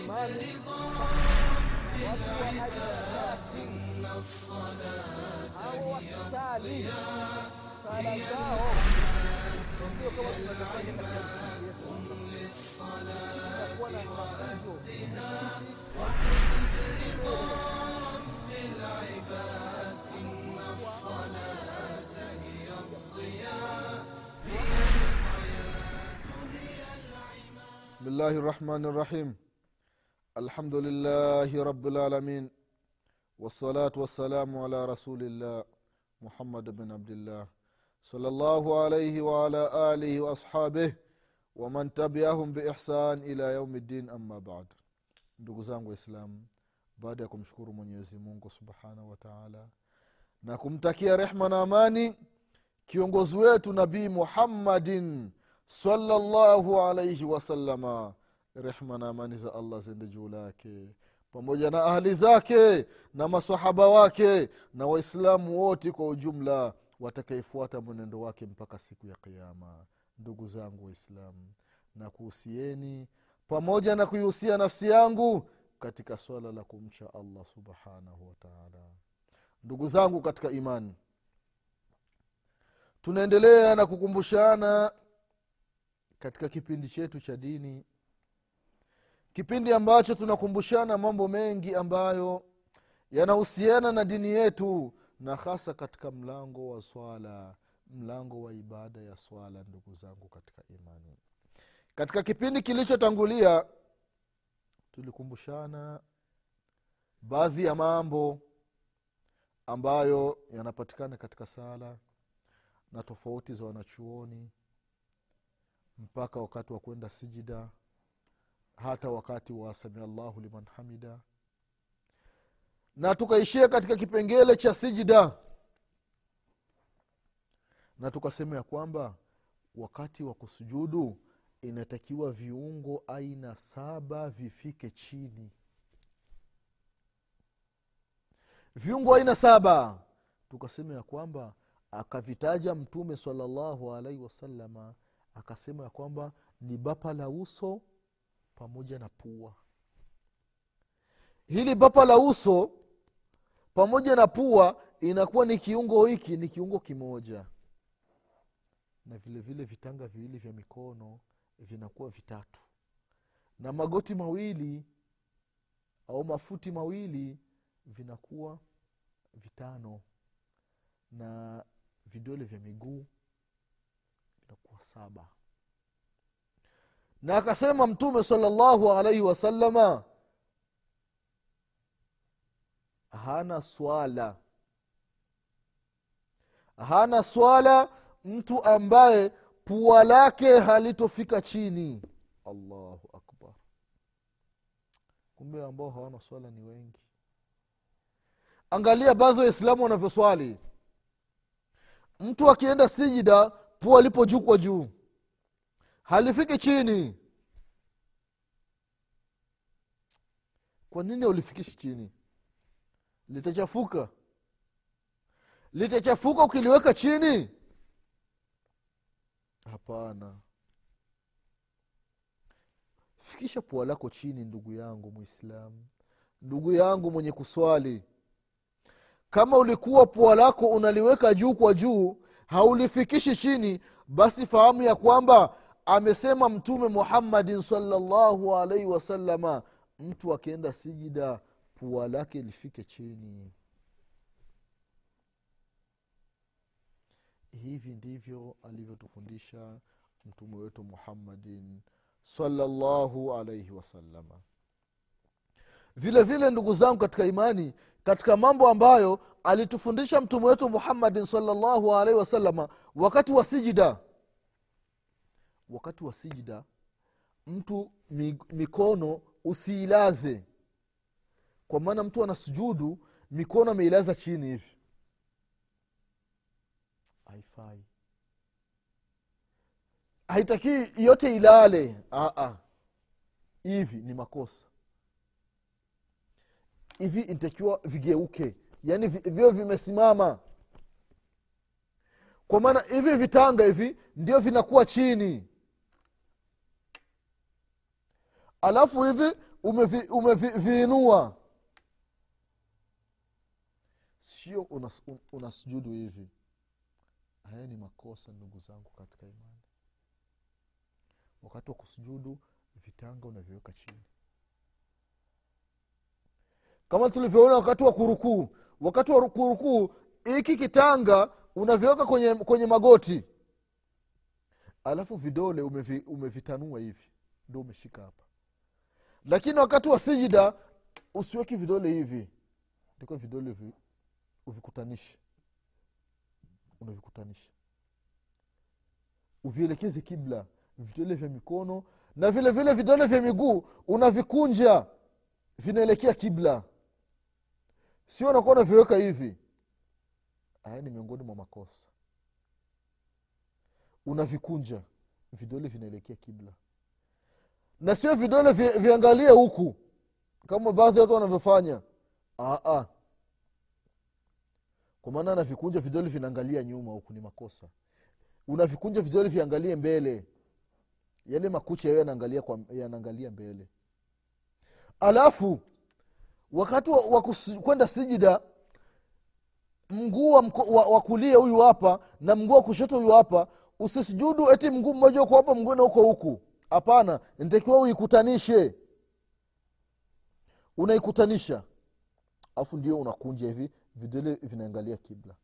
imani watu wa harakati hao wakisali sala zao sio kama tunavyofanya katika misikiti yetu itakuwa na mafunzo بسم الله الرحمن الرحيم الحمد لله رب العالمين والصلاة والسلام على رسول الله محمد بن عبد الله صلى الله عليه وعلى آله وأصحابه ومن تبعهم بإحسان إلى يوم الدين أما بعد ndugu zangu waislamu baada ya kumshukuru mwenyezi mungu subhanahu wa taala na kumtakia rehma na amani kiongozi wetu nabii muhammadin salllahu alaihi wasalama rehma na amani za allah zende juu lake. Pamoja na ahli zake na masahaba wake na waislamu wote kwa ujumla watakaefuata mwenendo wake mpaka siku ya qiama ndugu zangu waislamu na kuhusieni pamoja na kuihusia nafsi yangu katika swala la kumcha allah subhanahu wataala ndugu zangu katika imani tunaendelea na kukumbushana katika kipindi chetu cha dini. Kipindi ambacho tunakumbushana mambo mengi ambayo yanahusiana na dini yetu na hasa katika mlango wa swala mlango wa ibada ya swala ndugu zangu katika imani. Katika kipindi kilichotangulia tulikumbushana baadhi ya mambo ambayo yanapatikana katika sala na tofauti za wanachuoni mpaka wakati wa kwenda sijida hata wakati wa samiallahu liman hamida. Na tukaishia katika kipengele cha sijida. Na tukasema ya kwamba wakati wa kusujudu inatakiwa viungo aina saba vifike chini. Viungo aina saba. Tukasema ya kwamba akavitaja mtume salallahu alaihi wasalama akasema ya kwamba ni bapa la uso pamoja na pua. Hili bapa la uso pamoja na pua inakuwa ni kiungo hiki ni kiungo kimoja. Na vile vile vitanga viwili vya mikono vinakuwa vitatu. Na magoti mawili au mafuti mawili vinakuwa vitano. Na vidole vya miguu vinakuwa saba. Na akasema mtume salallahu alaihi wasalama hana swala. Hana swala mtu ambaye pua lake halitofika chini. Allahu akbar. Kumbe ambao hawana swala ni wengi. Angalia baadhi waislamu wanavyoswali. Mtu akienda sijida pua lipo juu kwa juu. Halifiki chini. Kwa nini ulifikishi chini? Litachafuka. Litachafuka ukiliweka chini? Hapana. Fikisha pua lako chini ndugu yangu mwislamu ndugu yangu mwenye kuswali. Kama ulikuwa pua lako unaliweka juu kwa juu haulifikishi chini basi fahamu ya kwamba amesema mtume muhammadin salllahu alaihi wasalama mtu akienda sijida pua lake lifike chini. Hivi ndivyo alivyotufundisha mtume wetu muhammadin salllahu alaihi wasalama vile vile ndugu zangu katika imani katika mambo ambayo alitufundisha mtume wetu muhammadin salllahu alaihi wasalama wakati wa sijida. Wakati wa sijida mtu mikono usiilaze. Kwa maana mtu ana sujudu mikono ameilaza chini hivi. Haifai. Haitakii yote ilale. Hivi ni makosa hivi inatakiwa vigeuke. Yaani vio vimesimama. Kwa maana hivi vitanga hivi ndio vinakuwa chini. Alafu hivi umevi- umeviinua. Sio unas- un- unasujudu hivi. Haya ni makosa ndugu zangu katika imani. Wakati wa kusujudu vitanga unaviweka chini kama tulivyoona wakati wa kurukuu. Wakati wa kurukuu hiki kitanga unaviweka kwenye, kwenye magoti. Alafu vidole umevi, umevitanua hivi. Ndo umeshika hapa. Lakini wakati wa sijida usiweki vidole hivi. Ndiko vidole vi, uvikutanishe. Unavikutanisha. Uvielekeze kibla vidole vya mikono na vile vile vidole vya miguu unavikunja. Vinaelekea kibla sio unakuwa unavyoweka hivi. Haya ni miongoni mwa makosa. Unavikunja vidole vinaelekea kibla. Na sio vidole vi, viangalie huku kama baadhi watu wanavyofanya. Kwa maana anavikunja vidole vinaangalia nyuma huku ni makosa. Unavikunja vidole viangalie mbele. Yale makucha yayo yanaangalia mbele. Alafu wakati wa, wa kwenda sijida mguu wa, wa, wa kulia huyu hapa na mguu wa kushoto huyu hapa usisujudu eti mguu mmoja uko hapa mwingine uko huku. Hapana ntakiwa uikutanishe. Unaikutanisha. Alafu ndio unakunja hivi vidole vinaangalia kibla.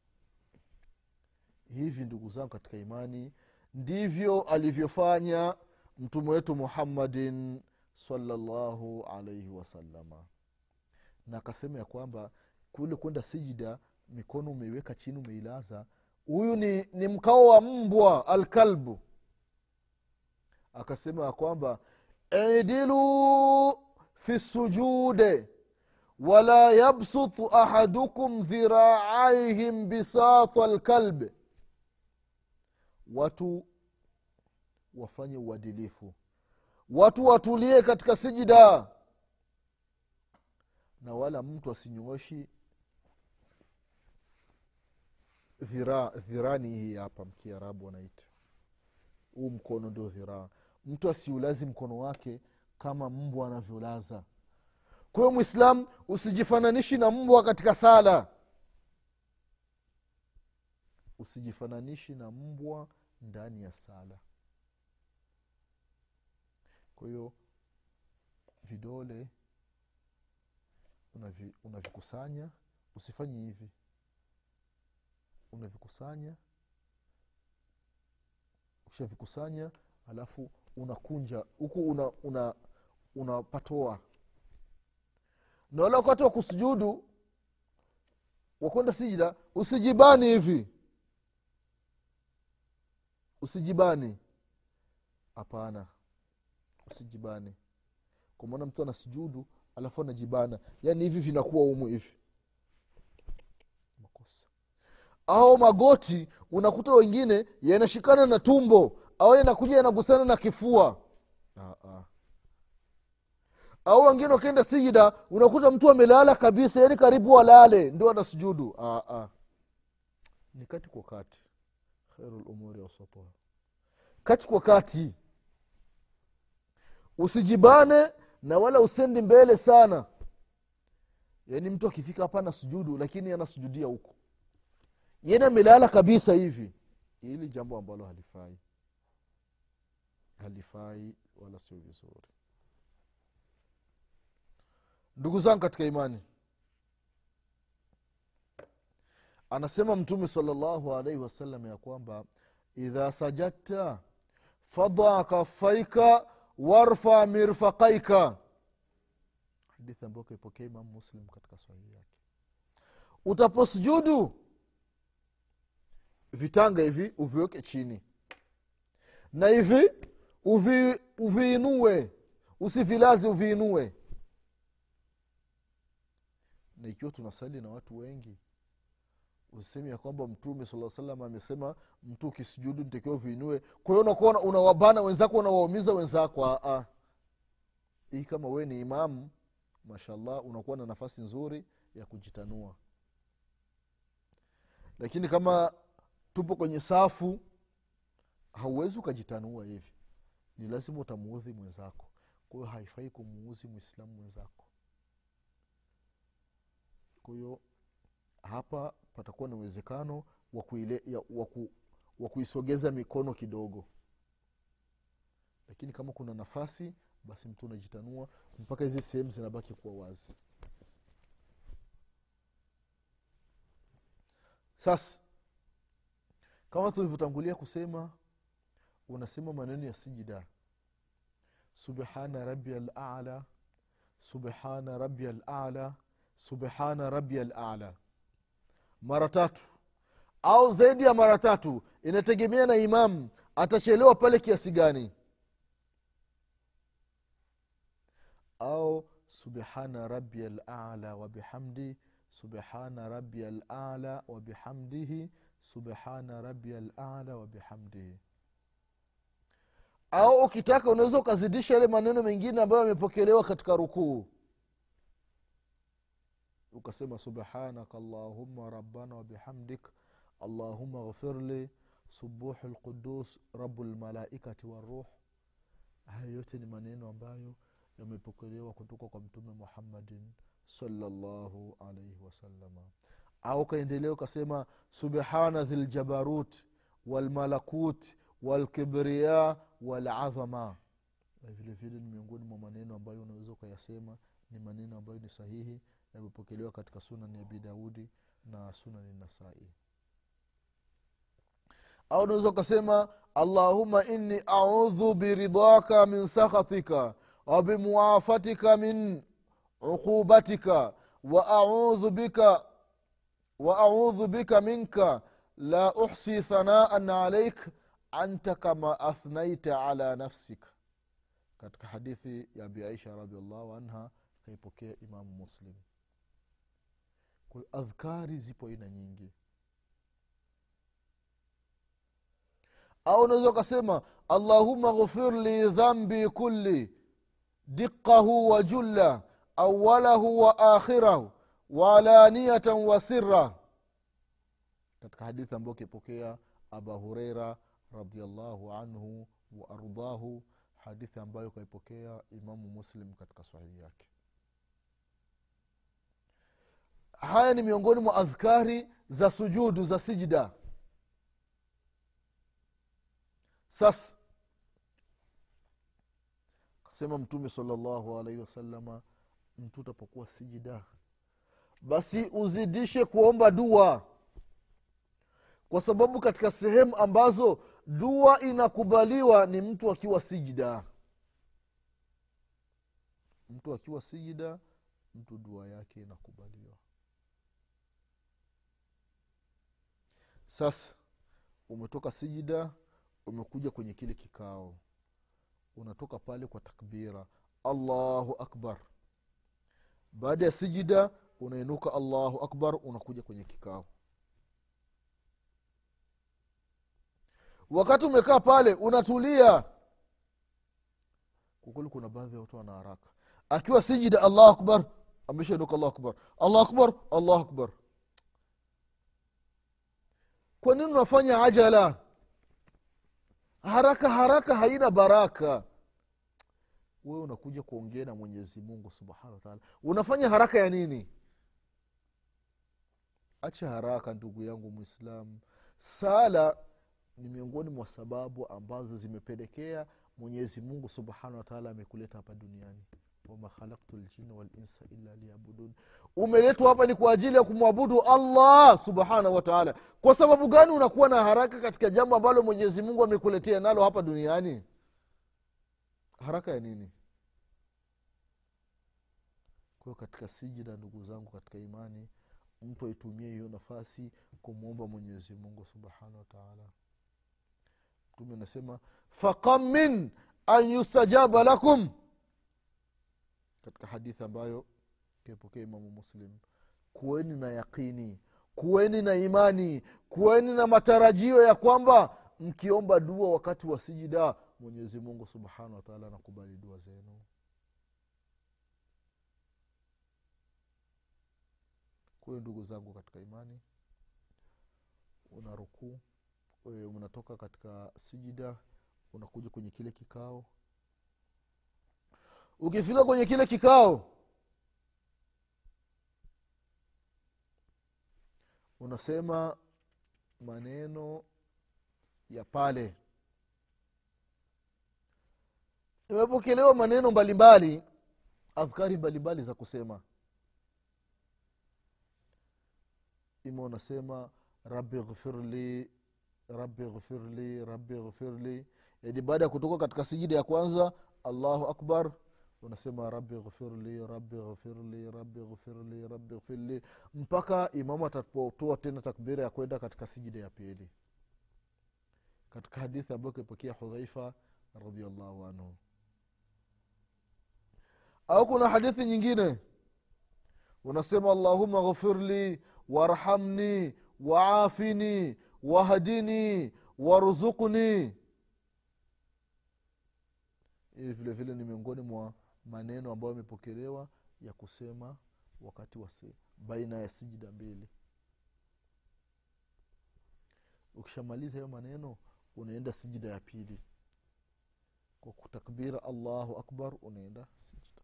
Hivi ndugu zangu katika imani ndivyo alivyofanya mtume wetu muhammadin salllahu alaihi wasalama na akasema ya kwamba kule kwenda sijida mikono umeiweka chini umeilaza. Huyu ni, ni mkao wa mbwa alkalbu. Akasema ya kwamba idilu fi sujude wala yabsutu ahadukum dhiraaihim bisatha lkalb watu wafanye uadilifu. Watu watulie katika sijida na wala mtu asinyooshi dhiraa dhirani hii hapa mkiarabu wanaita. Huu mkono ndio dhiraa mtu asiulazi mkono wake kama mbwa anavyolaza. Kwa hiyo mwislam usijifananishi na mbwa katika sala. Usijifananishi na mbwa ndani ya sala. Kwa hiyo vidole unavi- unavikusanya usifanye hivi. Unavikusanya ukishavikusanya alafu unakunja huku una una unapatoa. Na wala wakati wa kusujudu wakwenda sijida usijibani hivi. Usijibani. Hapana. Usijibani. Kwa maana mtu anasujudu alafu anajibana yaani hivi vinakuwa umu hivi. Makosa. Au magoti unakuta wengine yanashikana na tumbo. Au yanakuja yanagusana na kifua. Ah, ah. au wengine wakienda sijida unakuta mtu amelala kabisa yaani karibu walale ndio anasujudu. Ah, ah. ni kati kwa kati. Khairulumuri kati kwa kati. Usijibane na wala usendi mbele sana. Yaani mtu akifika hapa na sujudu lakini anasujudia huko. Yene amelala kabisa hivi. Ili jambo ambalo halifai. Halifai wala sio vizuri. Ndugu zangu katika imani. Anasema mtume salllahu alaihi wasallam ya kwamba idha sajadta fadha kafaika warfa mirfaqaika. Hadithi ambayo kaipokea imam muslim katika sahihi yake. Utaposujudu vitanga hivi uviweke chini. Na hivi uvi, usivilazi uviinue. Na ikiwa tunasali na watu wengi usemi ya kwamba mtume saa salam amesema mtu ukisujudu ntakiwa viinue kwa hiyo unakuwa unawabana wenzako unawaumiza wenzako. Hii kama wee ni imamu mashallah unakuwa na nafasi nzuri ya kujitanua. Lakini kama tupo kwenye safu hauwezi ukajitanua hivi. Ni lazima utamuudhi mwenzako. Kwa haifai kumuuzi mwislamu mwenzako. Kwa hapa patakuwa na uwezekano wa kuisogeza mikono kidogo. Lakini kama kuna nafasi basi mtu unajitanua mpaka hizi sehemu zinabaki kuwa wazi. Sasa kama tulivyotangulia kusema unasema maneno ya sijida subhana rabia lala subhana rabia lala subhana rabia lala mara tatu. Au zaidi ya mara tatu inategemea na imamu atachelewa pale kiasi gani. Au subhana rabi lala wabihamdi subhana rabi lala wabihamdihi subhana rabi lala wabihamdihi au ukitaka unaweza ukazidisha yale maneno mengine ambayo yamepokelewa katika rukuu ukasema subhanaka allahuma rabbana wabihamdik allahuma ghfirli subuhu lqudus rabu lmalaikati waruh haya yote ni maneno ambayo yamepokelewa kutoka kwa mtume muhammadin salllahu alaihi wasalama au ukaendelea ukasema subhana dhiljabarut walmalakut walkibriya walazama vilevile vile vile ni miongoni mwa maneno ambayo unaweza ukayasema ni maneno ambayo ni sahihi yamepokelewa katika sunani abi daudi na sunani nasai. Au unaweza ukasema allahuma inni audhu biridhaka min sakhatika wa min uqubatika wa bika audhu bika minka la uhsi thanaan alaik anta kama athnaita ala nafsik. Katika hadithi ya abi aisha radiallahu anha kaipokea imamu muslim kwa hiyo adhkari zipo aina nyingi. Au unaweza ukasema allahuma ghfir li dhambi kulli diqahu wa julla awalahu wa akhirahu waalaniyatan wa sirra. Katika hadithi ambayo kipokea aba hureira radiallahu anhu wa ardahu hadithi ambayo kaipokea imamu muslim katika sahihi yake haya ni miongoni mwa adhkari za sujudu za sijida sasa kasema mtume salllahu alaihi wasalama mtu utapokuwa sijida basi uzidishe kuomba dua. Kwa sababu katika sehemu ambazo dua inakubaliwa ni mtu akiwa sijida mtu akiwa sijida mtu dua yake inakubaliwa sasa umetoka sijida umekuja kwenye kile kikao. Unatoka pale kwa takbira allahu akbar. Baada ya sijida unainuka allahu akbar unakuja kwenye kikao. Wakati umekaa pale unatulia. Kwakweli kuna baadhi ya watu wana haraka. Akiwa sijida allahu akbar ameshainuka allahu akbar. Allahu akbar allahu akbar kwa nini unafanya ajala? Haraka haraka haina baraka. Wewe unakuja kuongea na mwenyezi mungu subhanahu wataala unafanya haraka ya nini? Acha haraka ndugu yangu mwislamu sala ni miongoni mwa sababu ambazo zimepelekea mwenyezi mungu subhanahu wataala amekuleta hapa duniani. Wama khalaktu ljina walinsa illa liyabudun umeletwa hapa ni kwa ajili ya kumwabudu allah subhanahu wataala kwa sababu gani unakuwa na haraka katika jambo ambalo mwenyezi mungu amekuletea nalo hapa duniani? Haraka ya nini? Kwahiyo katika sijida ndugu zangu katika imani mtu aitumie hiyo nafasi kumwomba mwenyezi mungu subhanahu wataala mtume anasema faqam min an yustajaba lakum. Katika hadithi ambayo kaipokea imamu muslim. Kuweni na yaqini. Kuweni na imani. Kuweni na matarajio ya kwamba mkiomba dua wakati wa sijida mwenyezi mungu subhanahu wataala anakubali dua zenu. Kwahiyo ndugu zangu katika imani. Una rukuu unatoka katika sijida. Unakuja kwenye kile kikao. Ukifika kwenye kile kikao unasema maneno ya pale. Imepokelewa maneno mbalimbali adhkari mbalimbali za kusema. Ima unasema rabi ghfirli rabi ghfirli rabi ghfirli yani baada ya kutoka katika sijida ya kwanza allahu akbar unasema rabi ghfirli rabi ghfirli rabi ghfirli rabi ghfirli mpaka imamu atapotoa tena takbira ya kwenda katika sijida ya pili. Katika hadithi ambayo kipokea hudhaifa radiallahu anhu. Au kuna hadithi nyingine? Unasema allahuma ghfirli warhamni waafini wahdini waruzukni hivi vile vile ni miongoni mwa maneno ambayo yamepokelewa ya kusema wakati wa baina ya sijida mbili. Ukishamaliza hayo maneno unaenda sijida ya pili. Kwa kutakbira allahu akbar unaenda sijida.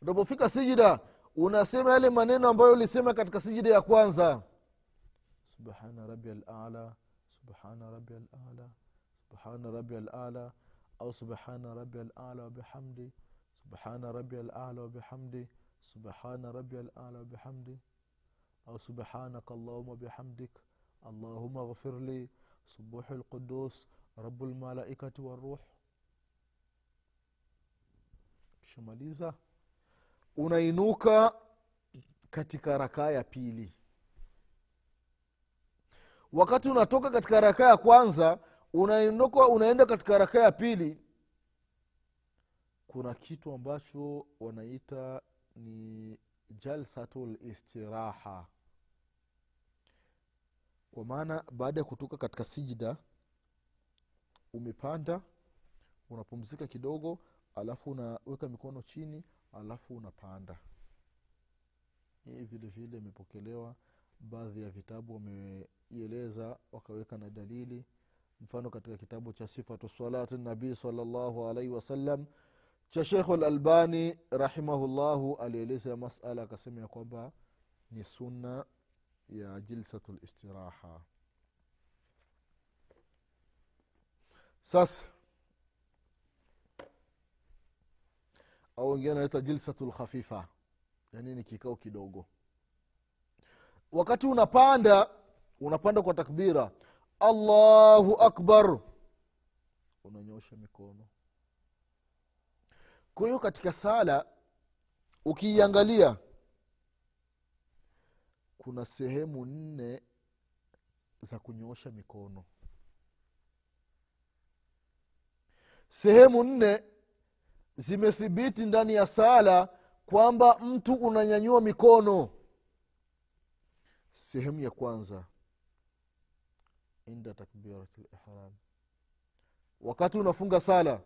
Unapofika sijida unasema yale maneno ambayo ulisema katika sijida ya kwanza. Subhana rabi alala subhana rabi alala subhana rabi alala au subhana rabi alala wabihamdi subhana rabi alala wabihamdi subhana rabi alala wabihamdi au subhanaka allahuma bihamdik allahuma ghfir li subuhi lqudus rabu lmalaikati waruh kishamaliza unainuka katika rakaa ya pili. Wakati unatoka katika rakaa ya kwanza unainuka unaenda katika raka ya pili kuna kitu ambacho wanaita ni jalsatul istiraha. Kwa maana baada ya kutoka katika sijida umepanda unapumzika kidogo alafu unaweka mikono chini alafu unapanda. Hii vile vile imepokelewa baadhi ya vitabu wameieleza wakaweka na dalili mfano katika kitabu cha sifatu salati nabii salllahu alaihi wasallam cha shekhu lalbani rahimahullahu alieleza masala akasema ya kwamba ni sunna ya jilsatu listiraha sasa au wengine anaita jilsatu lkhafifa yani ni kikao kidogo. Wakati unapanda unapanda kwa takbira allahu akbar. Unanyosha mikono. Kwa hiyo katika sala ukiiangalia kuna sehemu nne za kunyoosha mikono. Sehemu nne zimethibiti ndani ya sala kwamba mtu unanyanyua mikono. Sehemu ya kwanza inda takbirat lihram wakati unafunga sala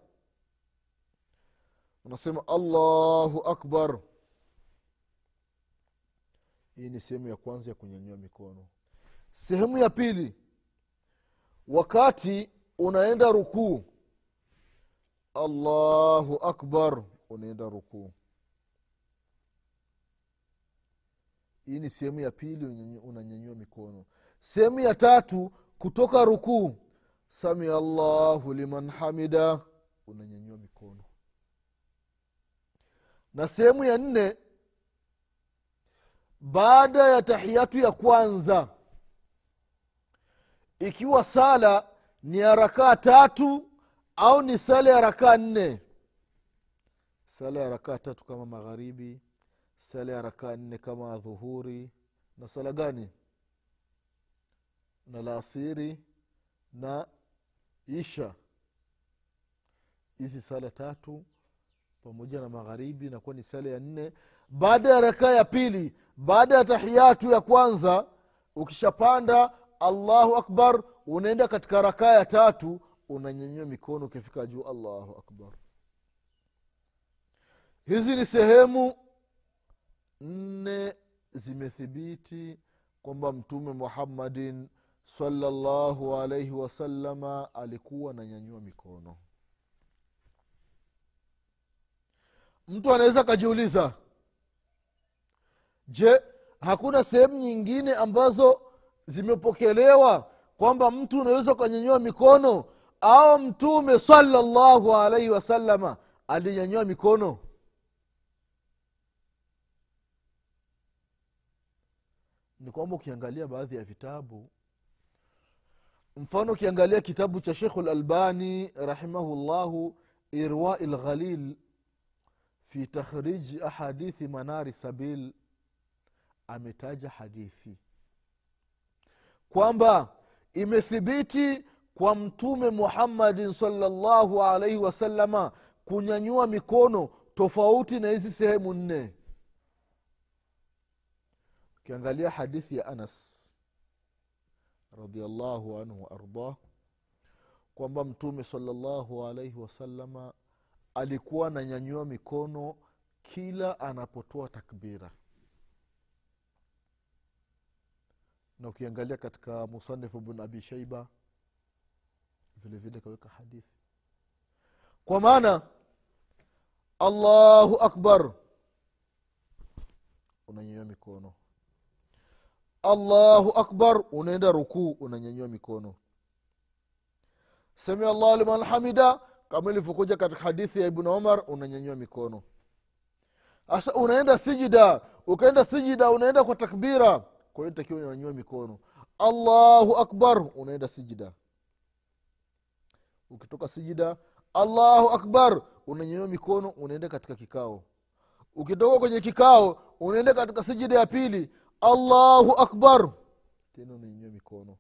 unasema allahu akbar. Hii ni sehemu ya kwanza ya kunyanyua mikono. Sehemu ya pili wakati unaenda rukuu allahu akbar unaenda rukuu. Hii ni sehemu ya pili unanyanyua mikono. Sehemu ya tatu kutoka rukuu samia llahu liman hamida unanyanyua mikono. Na sehemu ya nne baada ya tahiyatu ya kwanza ikiwa sala ni ya rakaa tatu au ni sala ya rakaa nne. Sala ya rakaa tatu kama magharibi sala ya rakaa nne kama dhuhuri na sala gani na laasiri na isha. Hizi sala tatu pamoja na magharibi inakuwa ni sala ya nne. Baada ya rakaa ya pili baada ya tahiyatu ya kwanza ukishapanda allahu akbar unaenda katika rakaa ya tatu unanyanyua mikono ukifika juu allahu akbar. Hizi ni sehemu nne zimethibiti kwamba mtume muhammadin salallahu alaihi wasalama alikuwa ananyanyua mikono. Mtu anaweza akajiuliza je hakuna sehemu nyingine ambazo zimepokelewa kwamba mtu unaweza ukanyanyua mikono au mtume salallahu alaihi wasalama alinyanyua mikono? Ni kwamba ukiangalia baadhi ya vitabu mfano ukiangalia kitabu cha shekhu lalbani rahimahullahu irwai lghalil fi takhriji ahadithi manari sabil ametaja hadithi. Kwamba imethibiti kwa mtume muhammadin salllahu alaihi wasalama kunyanyua mikono tofauti na hizi sehemu nne. Ukiangalia hadithi ya anas radiallahu anhu waardah kwamba mtume salllahu alaihi wasalama alikuwa ananyanyua mikono kila anapotoa takbira. Na ukiangalia katika musanifu bn abi shaiba vile vile kaweka hadithi. Kwa maana allahu akbar unanyanyua mikono allahu akbar unaenda rukuu unanyanyua mikono. Samia allahu liman hamida kama ilivyokuja katika hadithi ya ibnu umar unanyanyua mikono. Sasa unaenda sijida ukaenda sijida unaenda kwa takbira kwa takiwa unanyanyua mikono. Allahu akbar unaenda sijida. Ukitoka sijida allahu akbar unanyanyua mikono unaenda katika kikao. Ukitoka kwenye kikao unaenda katika sijida ya pili allahu akbar. Tena unanyanyua mikono.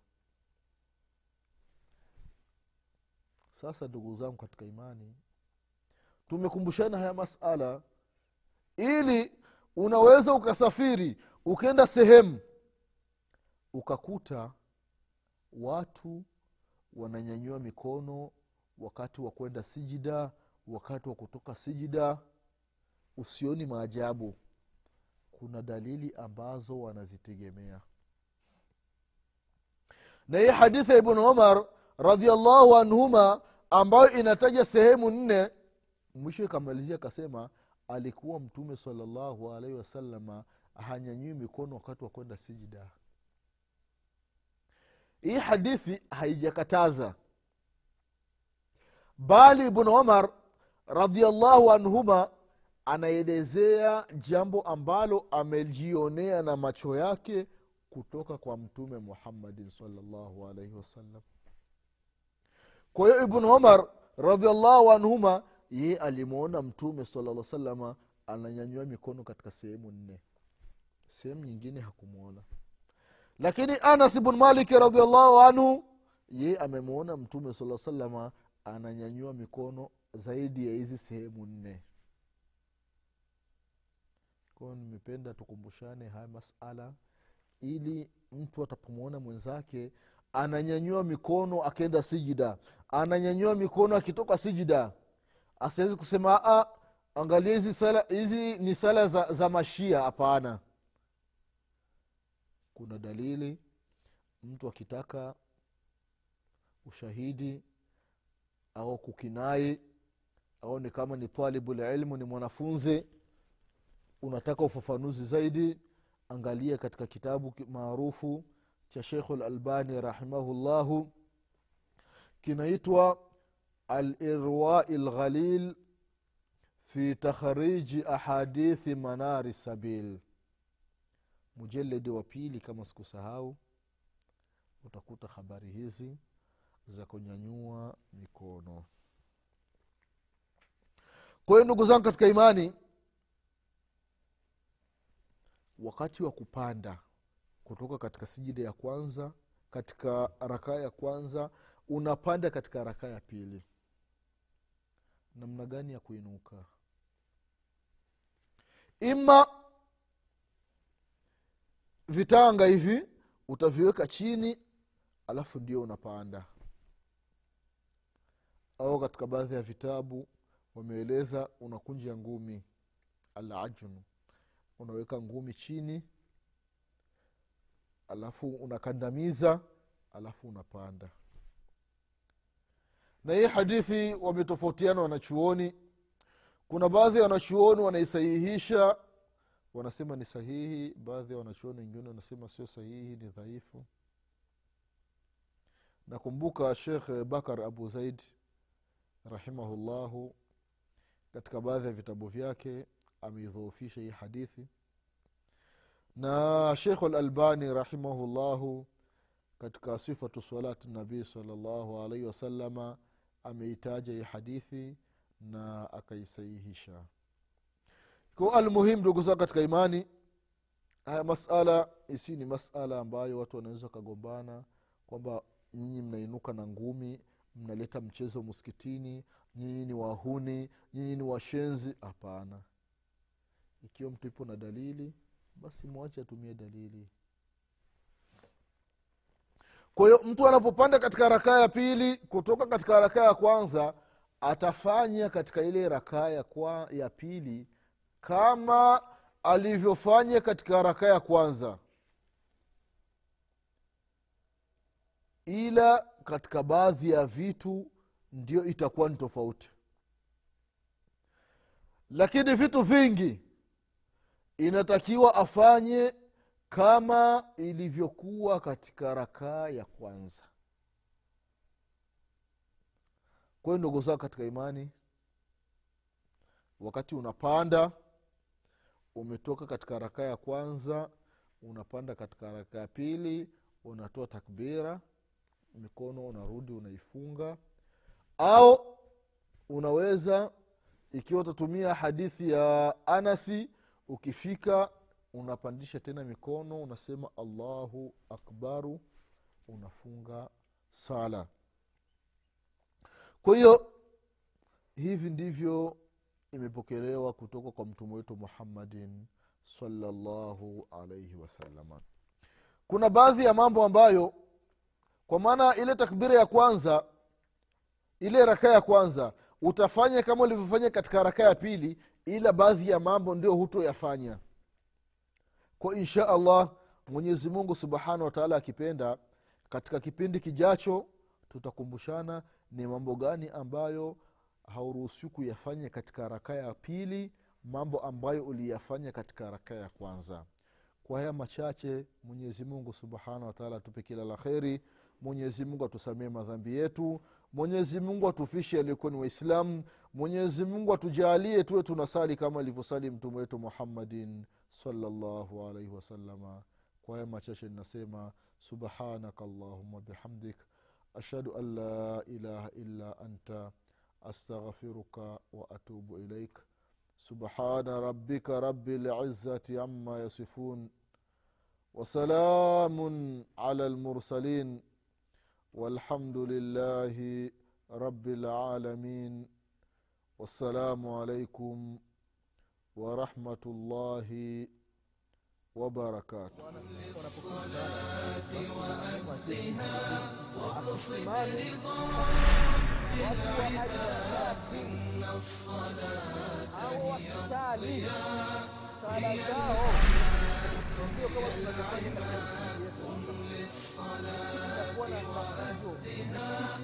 Sasa ndugu zangu katika imani tumekumbushana haya masala. Ili unaweza ukasafiri ukaenda sehemu ukakuta watu wananyanyua mikono wakati wa kwenda sijida wakati wa kutoka sijida. Usioni maajabu kuna dalili ambazo wanazitegemea. Na hii hadithi ya ibnu umar radiallahu anhuma ambayo inataja sehemu nne mwisho ikamalizia akasema alikuwa mtume salallahu alaihi wasalama hanyanyui mikono wakati wa kwenda sijida hii hadithi haijakataza. Bali ibnu umar radiallahu anhuma anaelezea jambo ambalo amejionea na macho yake kutoka kwa mtume muhammadin salllahu alaihi wasallam. Kwa hiyo ibnu umar radiallahu anhuma yeye alimwona mtume sala salama ananyanyua mikono katika sehemu nne. Sehemu nyingine hakumwona lakini anas bn maliki radiallahu anhu ye amemwona mtume sala salama ananyanyua mikono zaidi ya hizi sehemu nne kwayo nimependa tukumbushane haya masala ili mtu atapomwona mwenzake ananyanyua mikono akenda sijida. Ananyanyua mikono akitoka sijida. Asiwezi kusema a angalia hizi sala hizi ni sala za, za mashia. Hapana. Kuna dalili mtu akitaka ushahidi au kukinai au ni kama ni talibu lilmu ni mwanafunzi unataka ufafanuzi zaidi? Angalia katika kitabu maarufu cha shekhu lalbani rahimahullahu. Kinaitwa alirwai lghalil fi takhriji ahadithi manari sabil. Mujeledi wa pili kama sikusahau utakuta habari hizi za kunyanyua mikono. Kwa hiyo ndugu zangu katika imani wakati wa kupanda kutoka katika sijida ya kwanza katika rakaa ya kwanza unapanda katika rakaa ya pili. Namna gani ya kuinuka? Ima vitanga hivi utaviweka chini alafu ndio unapanda. Au katika baadhi ya vitabu wameeleza unakunja ngumi alajnu unaweka ngumi chini alafu unakandamiza alafu unapanda. Na hii hadithi wametofautiana wanachuoni. Kuna baadhi ya wanachuoni wanaisahihisha wanasema ni sahihi baadhi ya wanachuoni wengine wanasema sio sahihi ni dhaifu. Nakumbuka shekh bakar abu zaid rahimahullahu katika baadhi ya vitabu vyake ameidhoofisha hii hadithi. Na shekhu lalbani rahimahullahu katika sifatu salati nabii salllahu alaihi wasalama ameitaja hii hadithi na akaisahihisha. Ko almuhimu ndugu zao katika imani haya masala isi ni masala ambayo watu wanaweza wakagombana kwamba nyinyi mnainuka na ngumi mnaleta mchezo msikitini nyinyi ni wahuni nyinyi ni washenzi. Hapana ikiwa mtu ipo na dalili basi mwache atumie dalili. Kwa hiyo mtu anapopanda katika rakaa ya pili kutoka katika rakaa ya kwanza atafanya katika ile rakaa ya, ya pili kama alivyofanya katika rakaa ya kwanza. Ila katika baadhi ya vitu ndio itakuwa ni tofauti. Lakini vitu vingi inatakiwa afanye kama ilivyokuwa katika rakaa ya kwanza. Kwa ndugu zao katika imani wakati unapanda umetoka katika rakaa ya kwanza unapanda katika rakaa ya pili unatoa takbira mikono unarudi unaifunga au unaweza ikiwa utatumia hadithi ya anasi ukifika unapandisha tena mikono unasema allahu akbaru unafunga sala. Kwa hiyo hivi ndivyo imepokelewa kutoka kwa mtume wetu muhammadin salallahu alaihi wasalama kuna baadhi ya mambo ambayo kwa maana ile takbira ya kwanza ile rakaa ya kwanza utafanya kama ulivyofanya katika rakaa ya pili ila baadhi ya mambo ndio hutoyafanya. Kwa insha allah mwenyezi mungu subhanahu wataala akipenda katika kipindi kijacho tutakumbushana ni mambo gani ambayo hauruhusiwi kuyafanya katika rakaa ya pili mambo ambayo uliyafanya katika rakaa ya kwanza. Kwa haya machache mwenyezi mungu subhanahu wataala atupe kila la kheri mwenyezi mungu atusamie madhambi yetu mwenyezi mungu atufishe aliyekuwa ni waislamu mwenyezi mungu atujaalie tuwe tunasali kama alivyosali mtume wetu muhammadin salllahu alaihi wasalama kwa haya machache ninasema subhanaka allahuma bihamdik ashhadu an la ilaha illa anta astaghfiruka wa atubu ilaik subhana rabbika rabi lizati ama yasifun وسلام على المرسلين والحمد لله رب العالمين والسلام عليكم ورحمة الله وبركاته. وأدها واقصد رضا للصلاة ولا نحتاجه